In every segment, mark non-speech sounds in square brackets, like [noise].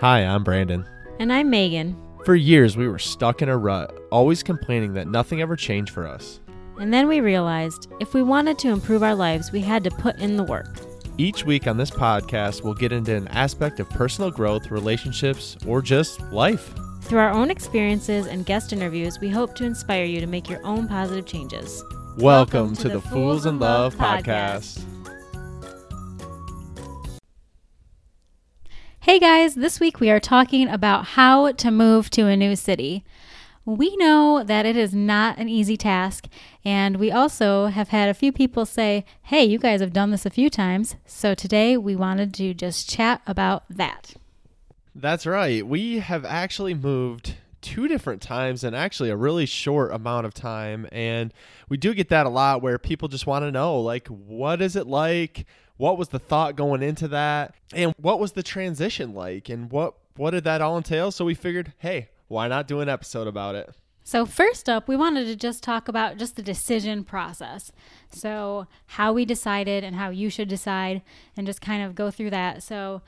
Hi, I'm Brandon. And I'm Megan. For years, we were stuck in a rut, always complaining that nothing ever changed for us. And then we realized if we wanted to improve our lives, we had to put in the work. Each week on this podcast, we'll get into an aspect of personal growth, relationships, or just life. Through our own experiences and guest interviews, we hope to inspire you to make your own positive changes. Welcome, Welcome to, to, the Fools in Love, Love podcast. podcast. Hey guys, this week we are talking about how to move to a new city. We know that it is not an easy task, and we also have had a few people say, Hey, you guys have done this a few times. So today we wanted to just chat about that. That's right. We have actually moved two different times in actually a really short amount of time. And we do get that a lot where people just want to know, like, what is it like? What was the thought going into that? And what was the transition like? And what what did that all entail? So we figured hey why not do an episode about it? So first up we wanted to just talk about just the decision process. So how we decided and how you should decide and just kind of go through that. So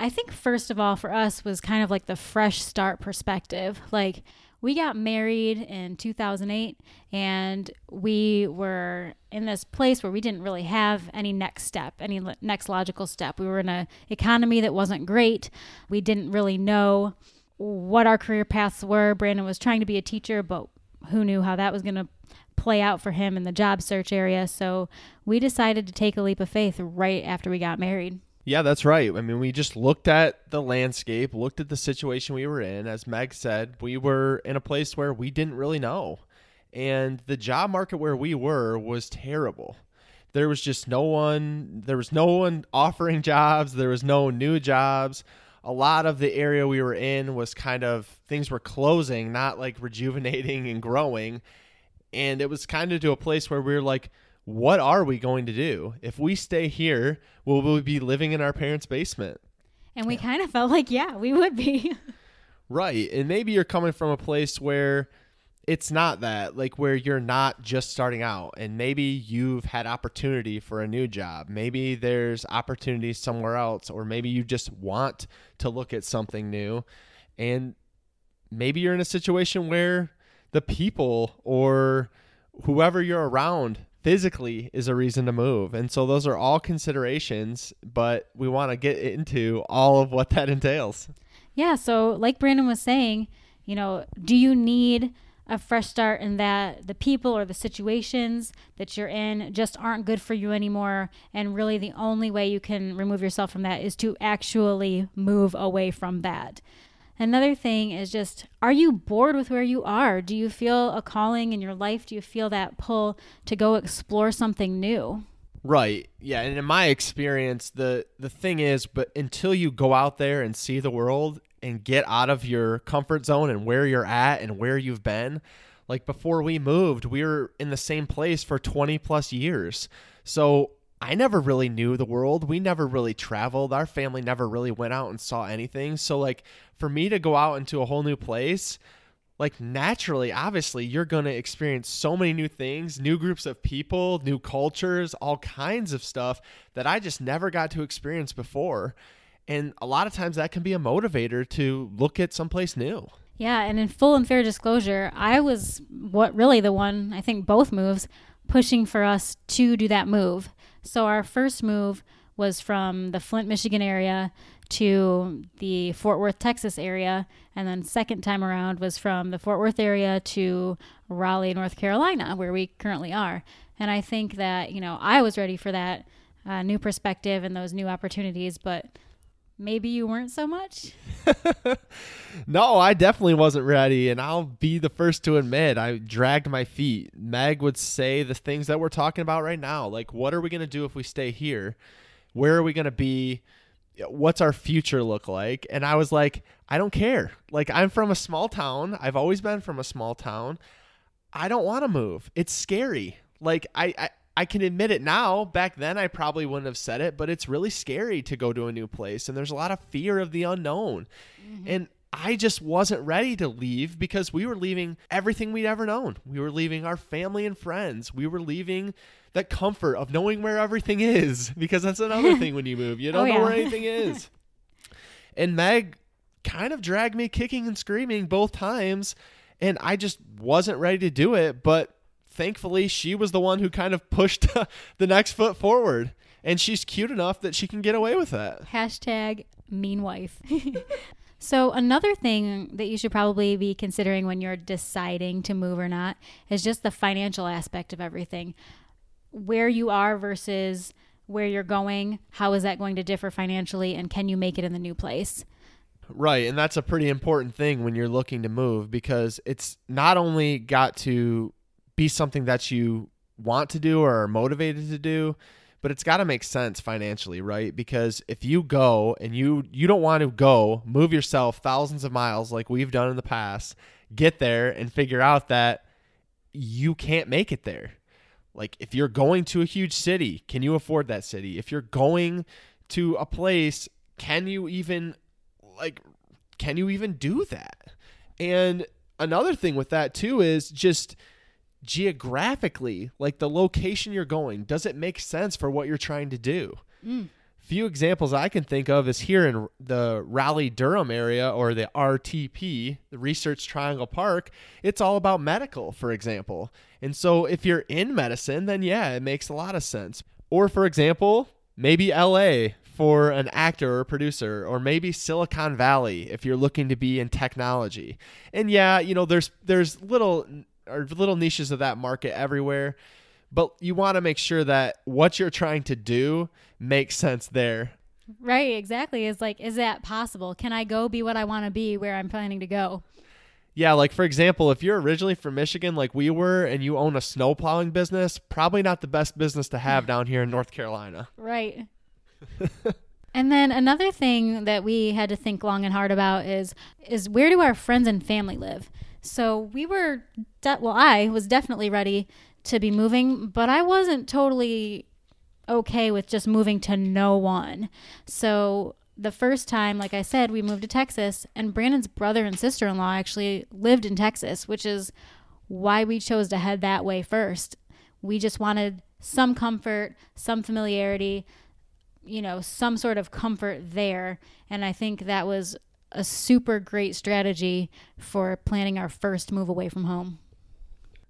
i think first of all for us was kind of like the fresh start perspective. Like we got married in 2008 and we were in this place where we didn't really have any next step any next logical step. We were in a economy that wasn't great. We didn't really know what our career paths were. Brandon was trying to be a teacher but who knew how that was going to play out for him in the job search area. So we decided to take a leap of faith right after we got married yeah, that's right. I mean, we just looked at the landscape, looked at the situation we were in. As Meg said, we were in a place where we didn't really know. And the job market where we were was terrible. There was just no one, there was no one [laughs] offering jobs, there was no new jobs. A lot of the area we were in was kind of things were closing, not like rejuvenating and growing. And it was kind of to a place where we were like, what are we going to do? If we stay here, will we be living in our parents' basement? And we yeah. kind of felt like, yeah, we would be. [laughs] right. And maybe you're coming from a place where it's not that, like where you're not just starting out and maybe you've had opportunity for a new job. Maybe there's opportunities somewhere else, or maybe you just want to look at something new. And maybe you're in a situation where the people or whoever you're around physically is a reason to move. And so those are all considerations, but we want to get into all of what that entails. Yeah. So, like Brandon was saying, you know, do you need a fresh start in that the people or the situations that you're in just aren't good for you anymore? And really, the only way you can remove yourself from that is to actually move away from that. Another thing is just are you bored with where you are? Do you feel a calling in your life? Do you feel that pull to go explore something new? Right. Yeah, and in my experience, the the thing is, but until you go out there and see the world and get out of your comfort zone and where you're at and where you've been, like before we moved, we were in the same place for 20 plus years. So I never really knew the world. We never really traveled. Our family never really went out and saw anything. So like for me to go out into a whole new place, like naturally, obviously, you're going to experience so many new things, new groups of people, new cultures, all kinds of stuff that I just never got to experience before. And a lot of times that can be a motivator to look at someplace new. Yeah, and in full and fair disclosure, I was what really the one, I think both moves pushing for us to do that move. So our first move was from the Flint, Michigan area to the Fort Worth, Texas area. And then second time around was from the Fort Worth area to Raleigh, North Carolina, where we currently are. And I think that, you know, I was ready for that uh, new perspective and those new opportunities, but maybe you weren't so much. [laughs] no, I definitely wasn't ready. And I'll be the first to admit I dragged my feet. Meg would say the things that we're talking about right now. Like, what are we going to do if we stay here? Where are we going to be? What's our future look like? And I was like, I don't care. Like, I'm from a small town. I've always been from a small town. I don't want to move. It's scary. Like, I, I I can admit it now. Back then, I probably wouldn't have said it, but it's really scary to go to a new place, and there's a lot of fear of the unknown. Mm-hmm. And I just wasn't ready to leave because we were leaving everything we'd ever known. We were leaving our family and friends. We were leaving that comfort of knowing where everything is [laughs] because that's another thing when you move. You [laughs] don't oh, know yeah. where anything [laughs] is. And Meg kind of dragged me kicking and screaming both times. And I just wasn't ready to do it. But thankfully, she was the one who kind of pushed [laughs] the next foot forward. And she's cute enough that she can get away with that. Hashtag mean wife. [laughs] so, another thing that you should probably be considering when you're deciding to move or not is just the financial aspect of everything. Where you are versus where you're going, how is that going to differ financially, and can you make it in the new place? Right, and that's a pretty important thing when you're looking to move because it's not only got to be something that you want to do or are motivated to do, but it's got to make sense financially, right? Because if you go and you you don't want to go, move yourself thousands of miles like we've done in the past, get there and figure out that you can't make it there. Like if you're going to a huge city, can you afford that city? If you're going to a place, can you even like can you even do that? And another thing with that too is just geographically, like the location you're going, does it make sense for what you're trying to do? Mm. Few examples I can think of is here in the Raleigh Durham area or the RTP, the Research Triangle Park. It's all about medical, for example. And so if you're in medicine, then yeah, it makes a lot of sense. Or for example, maybe LA for an actor or producer or maybe Silicon Valley if you're looking to be in technology. And yeah, you know, there's there's little or little niches of that market everywhere, but you want to make sure that what you're trying to do makes sense there. Right, exactly. Is like is that possible? Can I go be what I want to be where I'm planning to go? Yeah, like for example, if you're originally from Michigan like we were and you own a snow plowing business, probably not the best business to have down here in North Carolina. [laughs] Right. and then another thing that we had to think long and hard about is is where do our friends and family live? So we were de- well, I was definitely ready to be moving, but I wasn't totally okay with just moving to no one. So the first time, like I said, we moved to Texas, and Brandon's brother and sister in law actually lived in Texas, which is why we chose to head that way first. We just wanted some comfort, some familiarity, you know, some sort of comfort there. And I think that was a super great strategy for planning our first move away from home.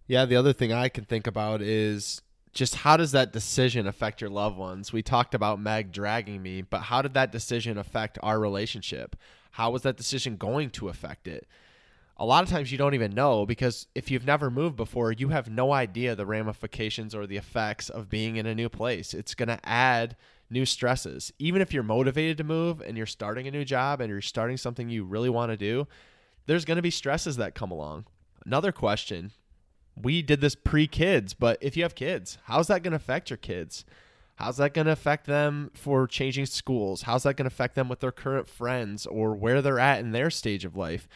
Yeah, the other thing I can think about is just how does that decision affect your loved ones? We talked about Meg dragging me, but how did that decision affect our relationship? How was that decision going to affect it? A lot of times you don't even know because if you've never moved before, you have no idea the ramifications or the effects of being in a new place. It's going to add new stresses. Even if you're motivated to move and you're starting a new job and you're starting something you really want to do, there's going to be stresses that come along. Another question we did this pre kids, but if you have kids, how's that going to affect your kids? How's that going to affect them for changing schools? How's that going to affect them with their current friends or where they're at in their stage of life?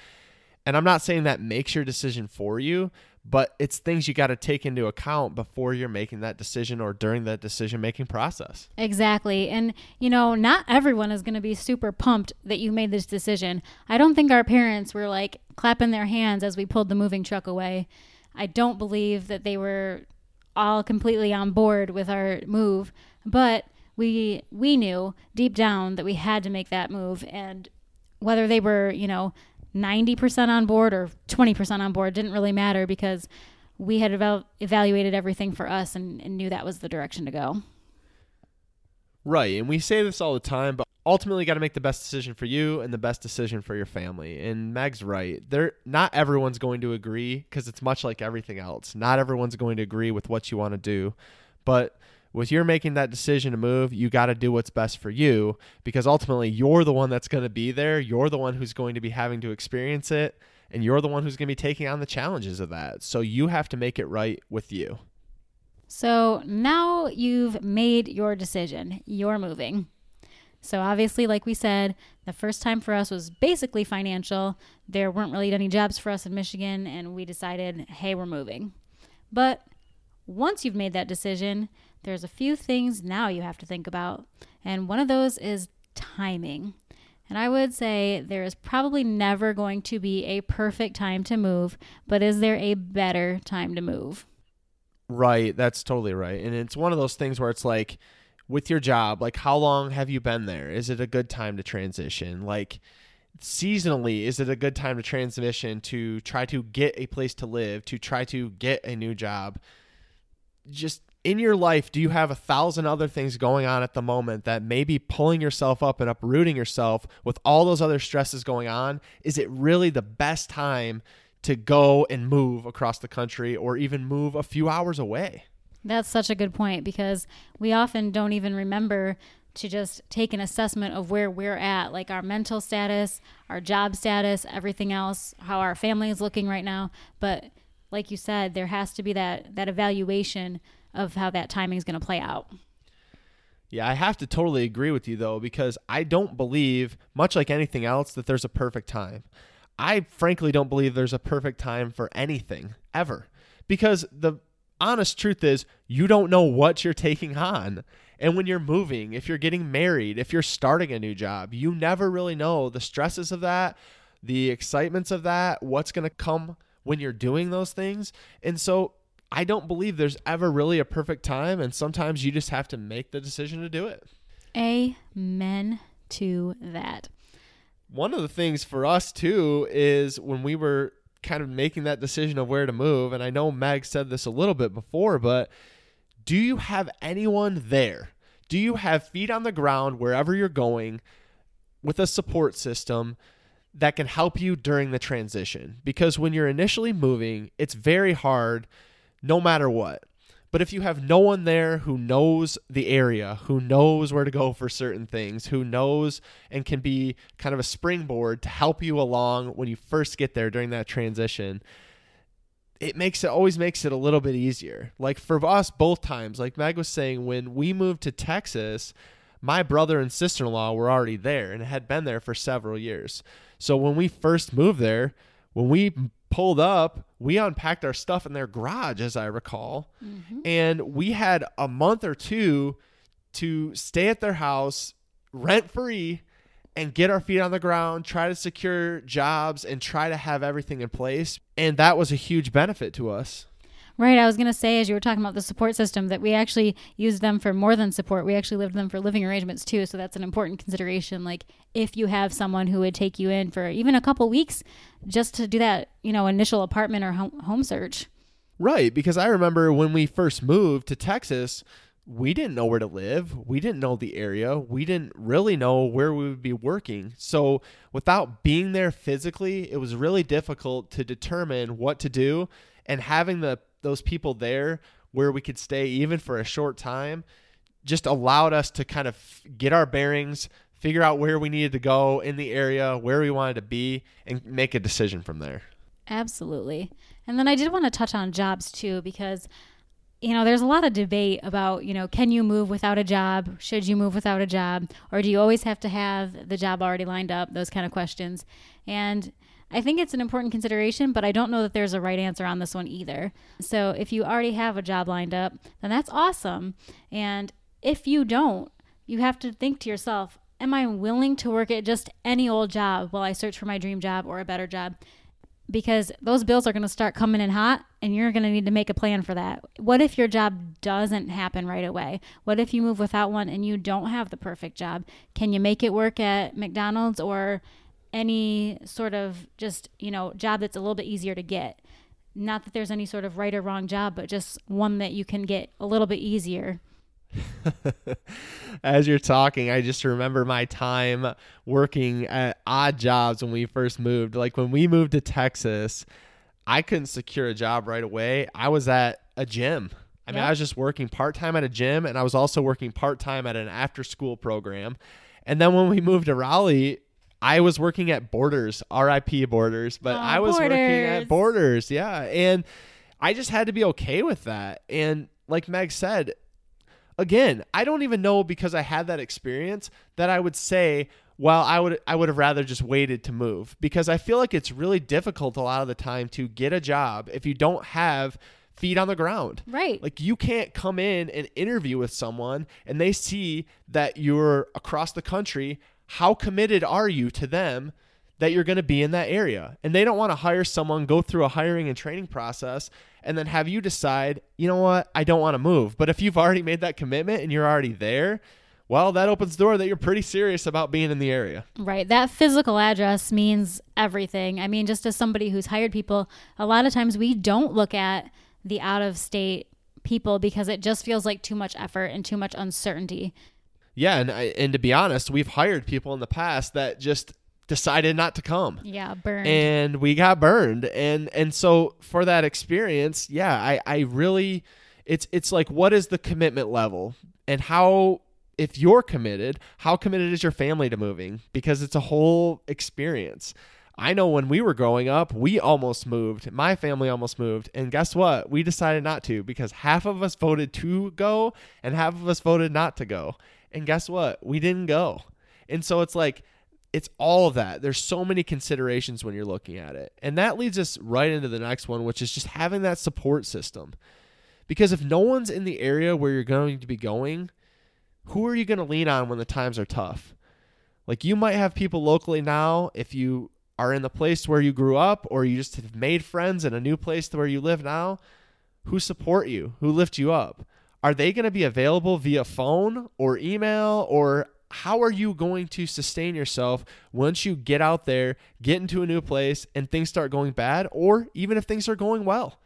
And I'm not saying that makes your decision for you, but it's things you got to take into account before you're making that decision or during that decision making process. Exactly. And, you know, not everyone is going to be super pumped that you made this decision. I don't think our parents were like clapping their hands as we pulled the moving truck away. I don't believe that they were all completely on board with our move, but we we knew deep down that we had to make that move and whether they were, you know, 90% on board or 20% on board didn't really matter because we had eval- evaluated everything for us and, and knew that was the direction to go. Right. And we say this all the time, but ultimately you got to make the best decision for you and the best decision for your family. And Meg's right. There not everyone's going to agree because it's much like everything else. Not everyone's going to agree with what you want to do. But with your making that decision to move, you got to do what's best for you because ultimately you're the one that's going to be there. You're the one who's going to be having to experience it and you're the one who's going to be taking on the challenges of that. So you have to make it right with you. So now you've made your decision. You're moving. So, obviously, like we said, the first time for us was basically financial. There weren't really any jobs for us in Michigan, and we decided, hey, we're moving. But once you've made that decision, there's a few things now you have to think about. And one of those is timing. And I would say there is probably never going to be a perfect time to move, but is there a better time to move? Right, that's totally right. And it's one of those things where it's like with your job, like how long have you been there? Is it a good time to transition? Like seasonally is it a good time to transition to try to get a place to live, to try to get a new job? Just in your life, do you have a thousand other things going on at the moment that may be pulling yourself up and uprooting yourself with all those other stresses going on? Is it really the best time to go and move across the country or even move a few hours away? That's such a good point because we often don't even remember to just take an assessment of where we're at, like our mental status, our job status, everything else, how our family is looking right now. But like you said, there has to be that that evaluation of how that timing is going to play out. Yeah, I have to totally agree with you though because I don't believe, much like anything else, that there's a perfect time. I frankly don't believe there's a perfect time for anything ever because the honest truth is you don't know what you're taking on. And when you're moving, if you're getting married, if you're starting a new job, you never really know the stresses of that, the excitements of that, what's going to come when you're doing those things. And so I don't believe there's ever really a perfect time. And sometimes you just have to make the decision to do it. Amen to that. One of the things for us too is when we were kind of making that decision of where to move, and I know Meg said this a little bit before, but do you have anyone there? Do you have feet on the ground wherever you're going with a support system that can help you during the transition? Because when you're initially moving, it's very hard no matter what. But if you have no one there who knows the area, who knows where to go for certain things, who knows and can be kind of a springboard to help you along when you first get there during that transition, it makes it always makes it a little bit easier. Like for us both times, like Meg was saying, when we moved to Texas, my brother and sister in law were already there and had been there for several years. So when we first moved there, when we pulled up, we unpacked our stuff in their garage, as I recall. Mm-hmm. And we had a month or two to stay at their house rent free and get our feet on the ground, try to secure jobs, and try to have everything in place. And that was a huge benefit to us. Right. I was going to say, as you were talking about the support system, that we actually used them for more than support. We actually lived them for living arrangements too. So that's an important consideration. Like if you have someone who would take you in for even a couple weeks just to do that, you know, initial apartment or home search. Right. Because I remember when we first moved to Texas, we didn't know where to live. We didn't know the area. We didn't really know where we would be working. So, without being there physically, it was really difficult to determine what to do. And having the those people there where we could stay even for a short time just allowed us to kind of get our bearings, figure out where we needed to go in the area, where we wanted to be, and make a decision from there. Absolutely. And then I did want to touch on jobs too, because you know, there's a lot of debate about, you know, can you move without a job? Should you move without a job? Or do you always have to have the job already lined up? Those kind of questions. And I think it's an important consideration, but I don't know that there's a right answer on this one either. So if you already have a job lined up, then that's awesome. And if you don't, you have to think to yourself, am I willing to work at just any old job while I search for my dream job or a better job? because those bills are going to start coming in hot and you're going to need to make a plan for that. What if your job doesn't happen right away? What if you move without one and you don't have the perfect job? Can you make it work at McDonald's or any sort of just, you know, job that's a little bit easier to get? Not that there's any sort of right or wrong job, but just one that you can get a little bit easier [laughs] As you're talking, I just remember my time working at odd jobs when we first moved. Like when we moved to Texas, I couldn't secure a job right away. I was at a gym. I mean, yep. I was just working part time at a gym and I was also working part time at an after school program. And then when we moved to Raleigh, I was working at Borders, RIP Borders, but oh, I was Borders. working at Borders. Yeah. And I just had to be okay with that. And like Meg said, again, I don't even know because I had that experience that I would say, well, I would I would have rather just waited to move because I feel like it's really difficult a lot of the time to get a job if you don't have feet on the ground. Right. Like you can't come in and interview with someone and they see that you're across the country. How committed are you to them that you're going to be in that area. And they don't want to hire someone, go through a hiring and training process, and then have you decide, you know what, I don't want to move. But if you've already made that commitment and you're already there, well, that opens the door that you're pretty serious about being in the area. Right. That physical address means everything. I mean, just as somebody who's hired people, a lot of times we don't look at the out of state people because it just feels like too much effort and too much uncertainty. Yeah, and I, and to be honest, we've hired people in the past that just decided not to come. Yeah, burned. And we got burned. And and so for that experience, yeah, I I really it's it's like what is the commitment level and how if you're committed, how committed is your family to moving? Because it's a whole experience. I know when we were growing up, we almost moved. My family almost moved. And guess what? We decided not to because half of us voted to go and half of us voted not to go. And guess what? We didn't go. And so it's like, it's all of that. There's so many considerations when you're looking at it. And that leads us right into the next one, which is just having that support system. Because if no one's in the area where you're going to be going, who are you going to lean on when the times are tough? Like you might have people locally now if you are in the place where you grew up or you just have made friends in a new place to where you live now who support you, who lift you up. Are they going to be available via phone or email or how are you going to sustain yourself once you get out there, get into a new place and things start going bad or even if things are going well?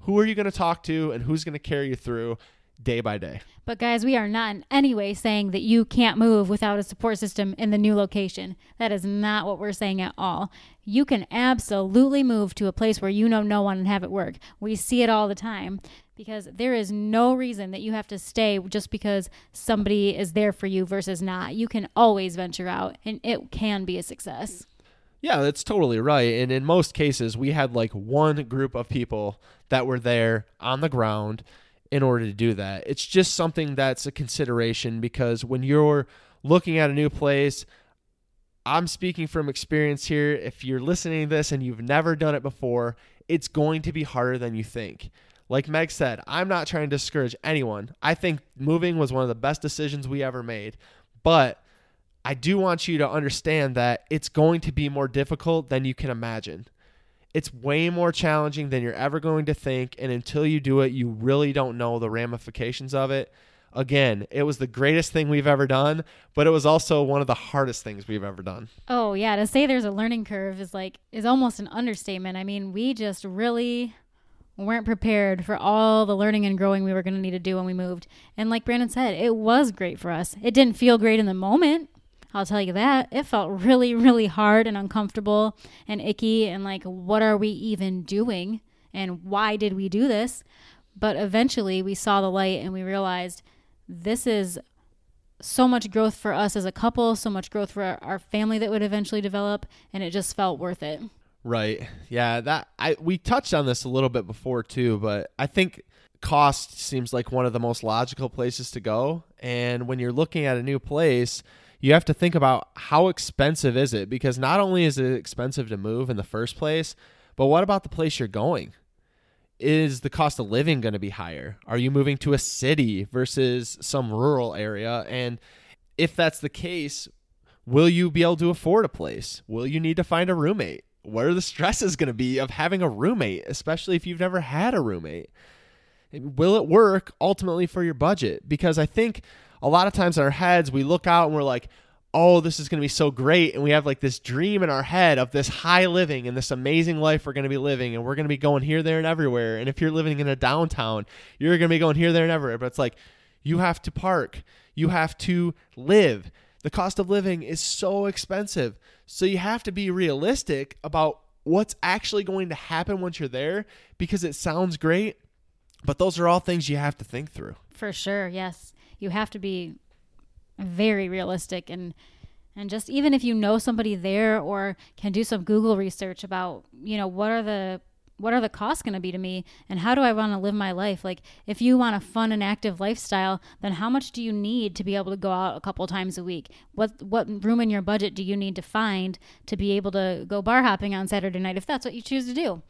Who are you going to talk to and who's going to carry you through day by day? But guys, we are not in any way saying that you can't move without a support system in the new location. That is not what we're saying at all. You can absolutely move to a place where you know no one and have it work. We see it all the time because there is no reason that you have to stay just because somebody is there for you versus not. You can always venture out and it can be a success. Yeah, that's totally right. And in most cases, we had like one group of people that were there on the ground in order to do that. It's just something that's a consideration because when you're looking at a new place, I'm speaking from experience here. If you're listening to this and you've never done it before, it's going to be harder than you think. Like Meg said, I'm not trying to discourage anyone. I think moving was one of the best decisions we ever made. But I do want you to understand that it's going to be more difficult than you can imagine. It's way more challenging than you're ever going to think. And until you do it, you really don't know the ramifications of it. Again, it was the greatest thing we've ever done, but it was also one of the hardest things we've ever done. Oh, yeah. To say there's a learning curve is like, is almost an understatement. I mean, we just really weren't prepared for all the learning and growing we were going to need to do when we moved. And like Brandon said, it was great for us. It didn't feel great in the moment. I'll tell you that. It felt really, really hard and uncomfortable and icky and like, what are we even doing? And why did we do this? But eventually we saw the light and we realized this is so much growth for us as a couple, so much growth for our, family that would eventually develop, and it just felt worth it. Right. Yeah, that I we touched on this a little bit before too, but I think cost seems like one of the most logical places to go. And when you're looking at a new place, you have to think about how expensive is it because not only is it expensive to move in the first place, but what about the place you're going? Is the cost of living going to be higher? Are you moving to a city versus some rural area? And if that's the case, will you be able to afford a place? Will you need to find a roommate? What are the stresses going to be of having a roommate, especially if you've never had a roommate? Will it work ultimately for your budget? Because I think a lot of times in our heads, we look out and we're like, oh, this is going to be so great. And we have like this dream in our head of this high living and this amazing life we're going to be living. And we're going to be going here, there, and everywhere. And if you're living in a downtown, you're going to be going here, there, and everywhere. But it's like you have to park, you have to live. The cost of living is so expensive. So you have to be realistic about what's actually going to happen once you're there because it sounds great. But those are all things you have to think through. For sure, yes you have to be very realistic and and just even if you know somebody there or can do some Google research about, you know, what are the what are the costs going to be to me and how do I want to live my life? Like if you want a fun and active lifestyle, then how much do you need to be able to go out a couple times a week? What what room in your budget do you need to find to be able to go bar hopping on Saturday night if that's what you choose to do?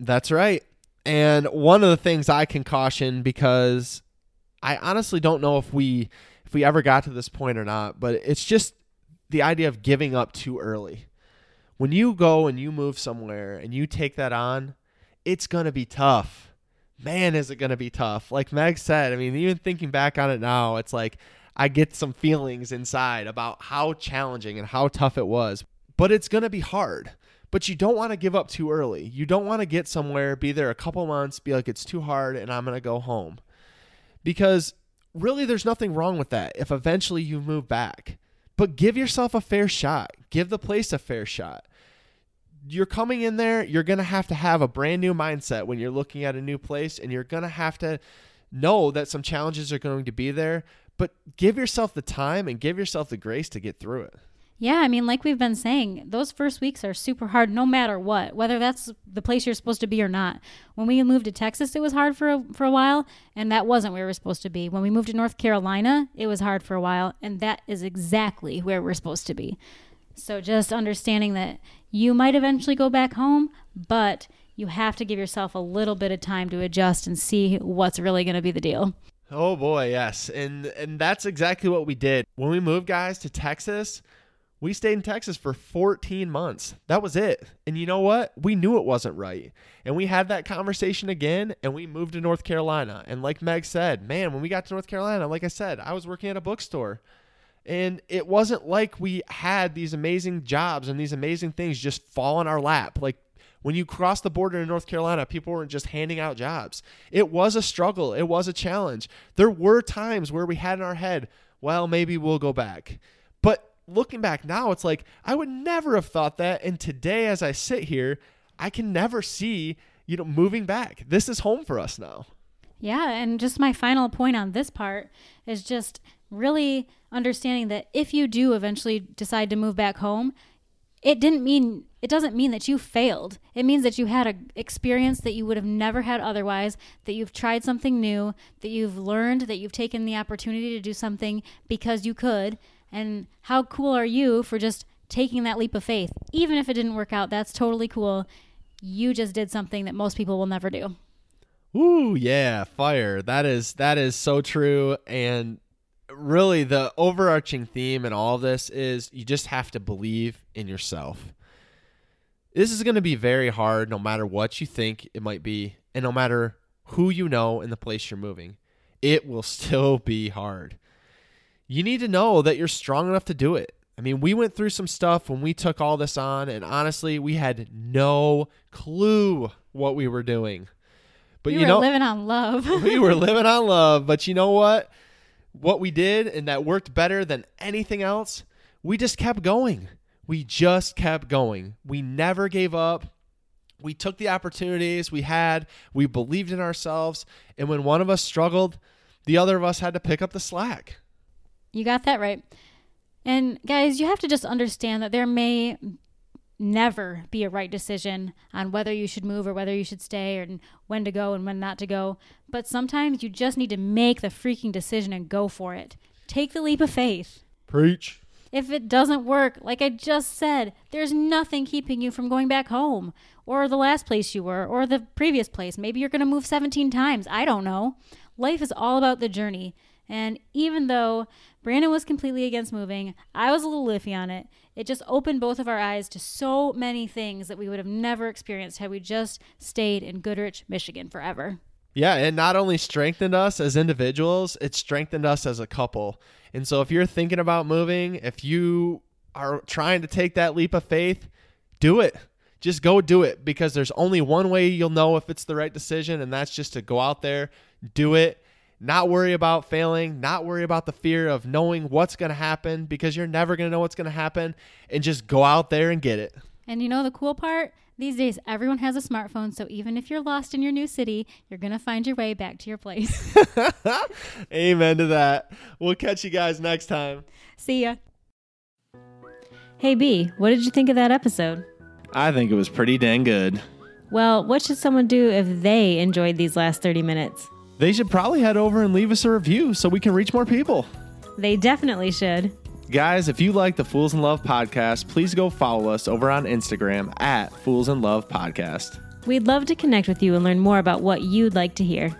That's right. And one of the things I can caution because I honestly don't know if we if we ever got to this point or not, but it's just the idea of giving up too early. When you go and you move somewhere and you take that on, it's going to be tough. Man, is it going to be tough. Like Meg said, I mean, even thinking back on it now, it's like I get some feelings inside about how challenging and how tough it was. But it's going to be hard. But you don't want to give up too early. You don't want to get somewhere, be there a couple months, be like, it's too hard and I'm going to go home. Because really, there's nothing wrong with that if eventually you move back. But give yourself a fair shot, give the place a fair shot. You're coming in there, you're going to have to have a brand new mindset when you're looking at a new place, and you're going to have to know that some challenges are going to be there, but give yourself the time and give yourself the grace to get through it. Yeah, I mean, like we've been saying, those first weeks are super hard no matter what, whether that's the place you're supposed to be or not. When we moved to Texas, it was hard for a, for a while, and that wasn't where we were supposed to be. When we moved to North Carolina, it was hard for a while, and that is exactly where we're supposed to be. So just understanding that you might eventually go back home, but you have to give yourself a little bit of time to adjust and see what's really going to be the deal. Oh boy, yes. And and that's exactly what we did. When we moved guys to Texas, we stayed in Texas for 14 months. That was it. And you know what? We knew it wasn't right. And we had that conversation again and we moved to North Carolina. And like Meg said, man, when we got to North Carolina, like I said, I was working at a bookstore. And it wasn't like we had these amazing jobs and these amazing things just fall in our lap. Like when you cross the border in North Carolina, people weren't just handing out jobs. It was a struggle, it was a challenge. There were times where we had in our head, well, maybe we'll go back. Looking back now, it's like I would never have thought that. And today, as I sit here, I can never see, you know, moving back. This is home for us now. Yeah. And just my final point on this part is just really understanding that if you do eventually decide to move back home, it didn't mean it doesn't mean that you failed. It means that you had an experience that you would have never had otherwise, that you've tried something new, that you've learned, that you've taken the opportunity to do something because you could, and how cool are you for just taking that leap of faith? Even if it didn't work out, that's totally cool. You just did something that most people will never do. Ooh, yeah, fire. That is that is so true and really the overarching theme in all of this is you just have to believe in yourself. This is going to be very hard no matter what you think it might be and no matter who you know in the place you're moving. It will [laughs] still be hard you need to know that you're strong enough to do it. I mean, we went through some stuff when we took all this on, and honestly, we had no clue what we were doing. But we you know, living on love. [laughs] we were living on love. But you know what? What we did, and that worked better than anything else, we just kept going. We just kept going. We never gave up. We took the opportunities we had. We believed in ourselves. And when one of us struggled, the other of us had to pick up the slack. You got that right. And guys, you have to just understand that there may never be a right decision on whether you should move or whether you should stay or when to go and when not to go. But sometimes you just need to make the freaking decision and go for it. Take the leap of faith. Preach. If it doesn't work, like I just said, there's nothing keeping you from going back home or the last place you were or the previous place. Maybe you're going to move 17 times. I don't know. Life is all about the journey. And even though Brandon was completely against moving, I was a little iffy on it. It just opened both of our eyes to so many things that we would have never experienced had we just stayed in Goodrich, Michigan forever. Yeah, it not only strengthened us as individuals, it strengthened us as a couple. And so if you're thinking about moving, if you are trying to take that leap of faith, do it. Just go do it because there's only one way you'll know if it's the right decision, and that's just to go out there, do it, not worry about failing, not worry about the fear of knowing what's going to happen because you're never going to know what's going to happen and just go out there and get it. And you know the cool part? These days, everyone has a smartphone, so even if you're lost in your new city, you're going to find your way back to your place. [laughs] [laughs] Amen to that. We'll catch you guys next time. See ya. Hey, B, what did you think of that episode? I think it was pretty dang good. Well, what should someone do if they enjoyed these last 30 minutes? They should probably head over and leave us a review so we can reach more people. They definitely should. Guys, if you like the Fools in Love podcast, please go follow us over on Instagram at Fools in Love Podcast. We'd love to connect with you and learn more about what you'd like to hear.